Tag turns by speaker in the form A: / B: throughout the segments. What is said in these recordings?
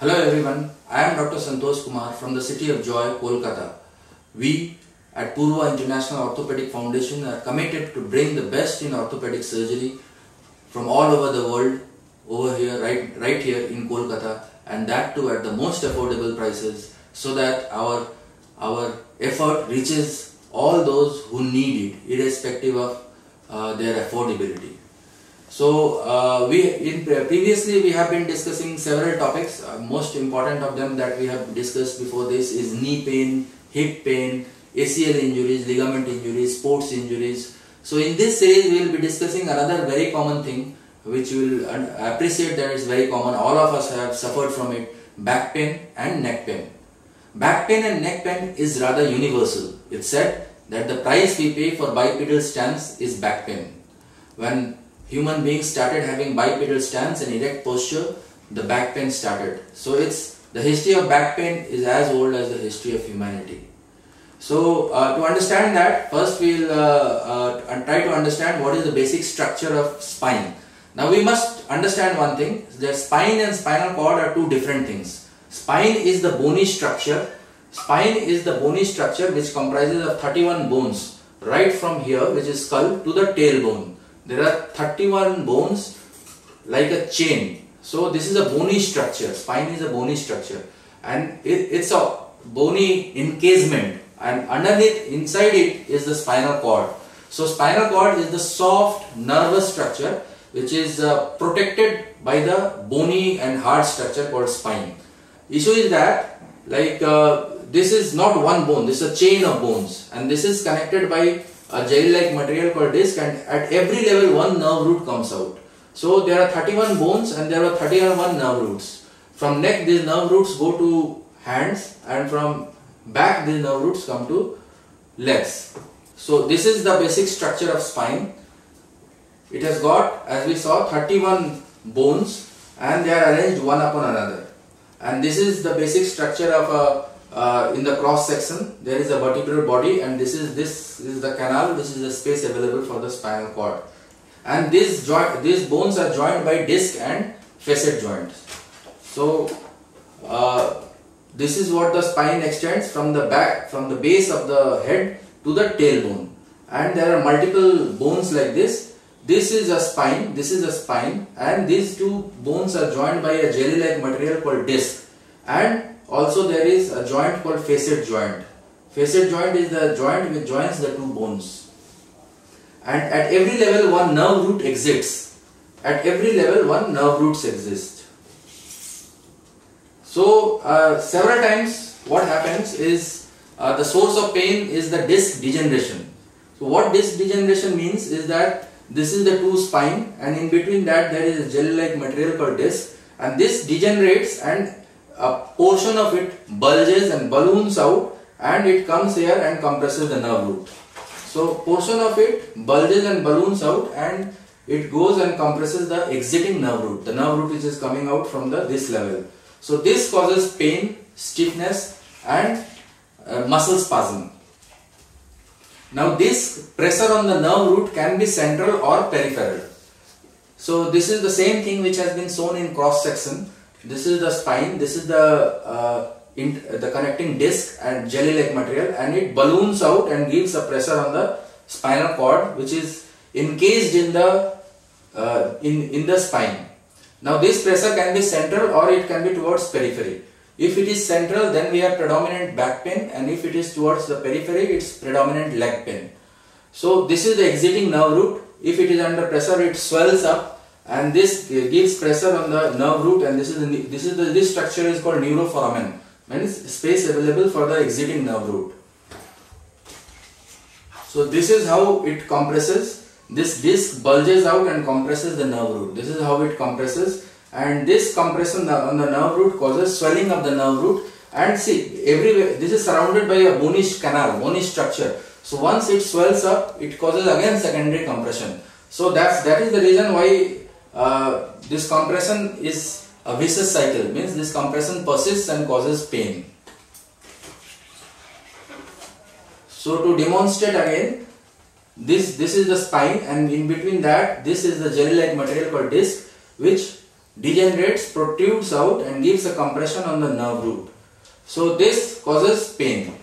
A: Hello everyone, I am Dr. Santosh Kumar from the City of Joy, Kolkata. We at Poorva International Orthopedic Foundation are committed to bring the best in orthopedic surgery from all over the world over here, right, right here in Kolkata and that too at the most affordable prices so that our, our effort reaches all those who need it irrespective of uh, their affordability. So uh, we in previously we have been discussing several topics. Uh, most important of them that we have discussed before this is knee pain, hip pain, ACL injuries, ligament injuries, sports injuries. So in this series we will be discussing another very common thing which you will appreciate that is very common. All of us have suffered from it: back pain and neck pain. Back pain and neck pain is rather universal. It's said that the price we pay for bipedal stance is back pain. When human beings started having bipedal stance and erect posture, the back pain started. So it's the history of back pain is as old as the history of humanity. So uh, to understand that, first we'll uh, uh, try to understand what is the basic structure of spine. Now we must understand one thing, that spine and spinal cord are two different things. Spine is the bony structure. Spine is the bony structure which comprises of 31 bones right from here which is skull to the tailbone there are 31 bones like a chain. So this is a bony structure. Spine is a bony structure and it, it's a bony encasement and underneath inside it is the spinal cord. So spinal cord is the soft nervous structure which is uh, protected by the bony and hard structure called spine. Issue is that like uh, this is not one bone, this is a chain of bones and this is connected by a gel-like material called disc and at every level one nerve root comes out. So there are 31 bones and there are 31 nerve roots. From neck these nerve roots go to hands and from back these nerve roots come to legs. So this is the basic structure of spine. It has got as we saw 31 bones and they are arranged one upon another. And this is the basic structure of a uh, in the cross section there is a vertebral body and this is this is the canal which is the space available for the spinal cord. And these joint these bones are joined by disc and facet joints so uh, this is what the spine extends from the back from the base of the head to the tailbone. And there are multiple bones like this. This is a spine this is a spine and these two bones are joined by a jelly like material called disc. And also there is a joint called facet joint. Facet joint is the joint which joins the two bones. And at every level one nerve root exists. At every level one nerve roots exist. So uh, several times what happens is uh, the source of pain is the disc degeneration. So what disc degeneration means is that this is the two spine and in between that there is a gel-like material called disc and this degenerates and a portion of it bulges and balloons out and it comes here and compresses the nerve root. So portion of it bulges and balloons out and it goes and compresses the exiting nerve root, the nerve root which is coming out from the this level. So this causes pain, stiffness and uh, muscle spasm. Now this pressure on the nerve root can be central or peripheral. So this is the same thing which has been shown in cross section this is the spine this is the uh, in, the connecting disc and jelly like material and it balloons out and gives a pressure on the spinal cord which is encased in the uh, in in the spine. Now this pressure can be central or it can be towards periphery. If it is central then we have predominant back pain and if it is towards the periphery it's predominant leg pain. So this is the exiting nerve root. If it is under pressure it swells up and this gives pressure on the nerve root and this is the, this is the this structure is called neuroforamen means space available for the exiting nerve root. So this is how it compresses. This disc bulges out and compresses the nerve root. This is how it compresses. And this compression on the nerve root causes swelling of the nerve root. And see everywhere this is surrounded by a bonish canal bonish structure. So once it swells up it causes again secondary compression. So that's that is the reason why uh, this compression is a vicious cycle means this compression persists and causes pain. So to demonstrate again this this is the spine and in between that this is the jelly like material called disc which degenerates, protrudes out and gives a compression on the nerve root. So this causes pain.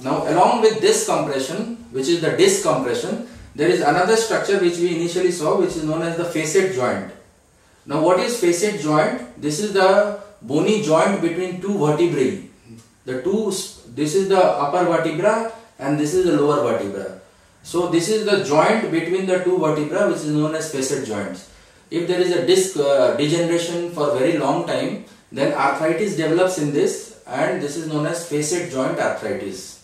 A: Now along with this compression, which is the disc compression, there is another structure which we initially saw which is known as the facet joint. Now what is facet joint? This is the bony joint between two vertebrae. The two, this is the upper vertebra and this is the lower vertebra. So this is the joint between the two vertebra which is known as facet joints. If there is a disc uh, degeneration for very long time, then arthritis develops in this and this is known as facet joint arthritis.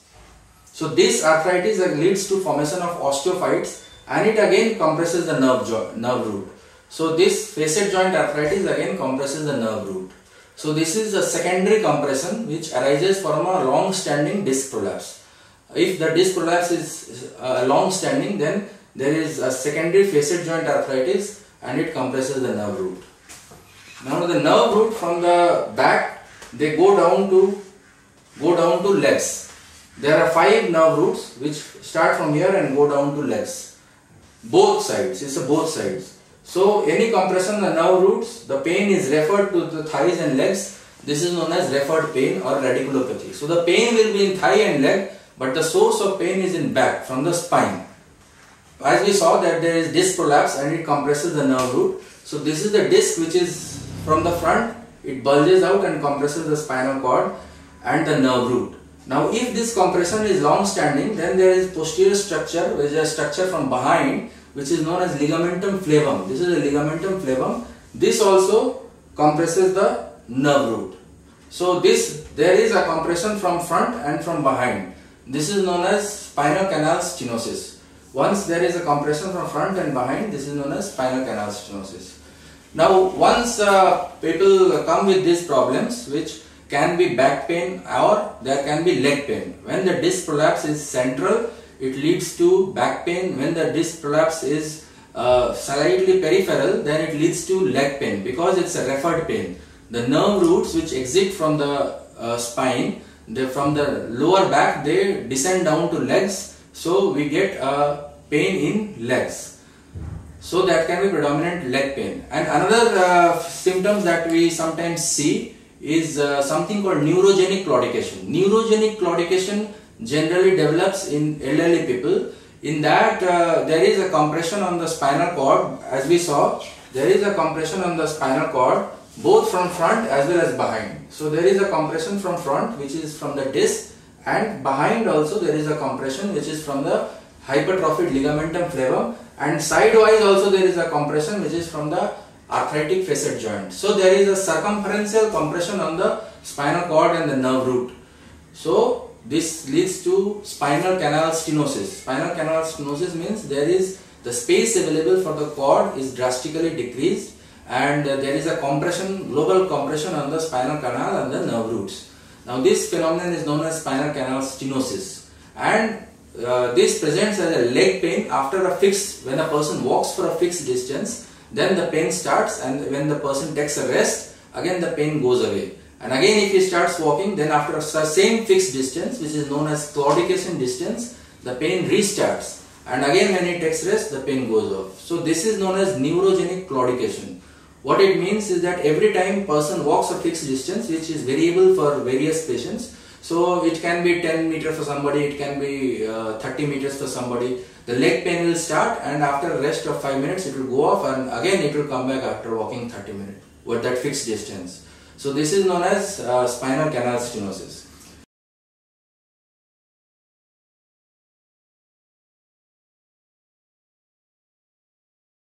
A: So this arthritis leads to formation of osteophytes and it again compresses the nerve, nerve root. So this facet joint arthritis again compresses the nerve root. So this is a secondary compression which arises from a long standing disc prolapse. If the disc prolapse is uh, long standing then there is a secondary facet joint arthritis and it compresses the nerve root. Now the nerve root from the back they go down to go down to legs. There are five nerve roots which start from here and go down to legs. Both sides, it's a both sides. So any compression on the nerve roots, the pain is referred to the thighs and legs. This is known as referred pain or radiculopathy. So the pain will be in thigh and leg, but the source of pain is in back from the spine. As we saw that there is disc prolapse and it compresses the nerve root. So this is the disc which is from the front, it bulges out and compresses the spinal cord and the nerve root. Now if this compression is long standing then there is posterior structure which is a structure from behind which is known as ligamentum flavum. This is a ligamentum flavum. This also compresses the nerve root. So this there is a compression from front and from behind. This is known as spinal canal stenosis. Once there is a compression from front and behind, this is known as spinal canal stenosis. Now once uh, people come with these problems which can be back pain or there can be leg pain. When the disc prolapse is central, it leads to back pain. When the disc prolapse is uh, slightly peripheral, then it leads to leg pain because it's a referred pain. The nerve roots which exit from the uh, spine, from the lower back, they descend down to legs. So we get a pain in legs. So that can be predominant leg pain. And another uh, symptoms that we sometimes see is uh, something called neurogenic claudication. Neurogenic claudication generally develops in elderly people. In that uh, there is a compression on the spinal cord as we saw there is a compression on the spinal cord both from front as well as behind. So there is a compression from front which is from the disc and behind also there is a compression which is from the hypertrophied ligamentum flavum and sidewise also there is a compression which is from the arthritic facet joint. So there is a circumferential compression on the spinal cord and the nerve root. So this leads to spinal canal stenosis. Spinal canal stenosis means there is the space available for the cord is drastically decreased and there is a compression, global compression on the spinal canal and the nerve roots. Now this phenomenon is known as spinal canal stenosis and uh, this presents as a leg pain after a fixed, when a person walks for a fixed distance then the pain starts and when the person takes a rest, again the pain goes away. And again if he starts walking, then after a same fixed distance, which is known as claudication distance, the pain restarts. And again when he takes rest, the pain goes off. So this is known as neurogenic claudication. What it means is that every time person walks a fixed distance, which is variable for various patients, so it can be 10 meter for somebody, it can be uh, 30 meters for somebody. The leg pain will start and after rest of 5 minutes it will go off and again it will come back after walking 30 minutes with that fixed distance. So this is known as uh, spinal canal stenosis.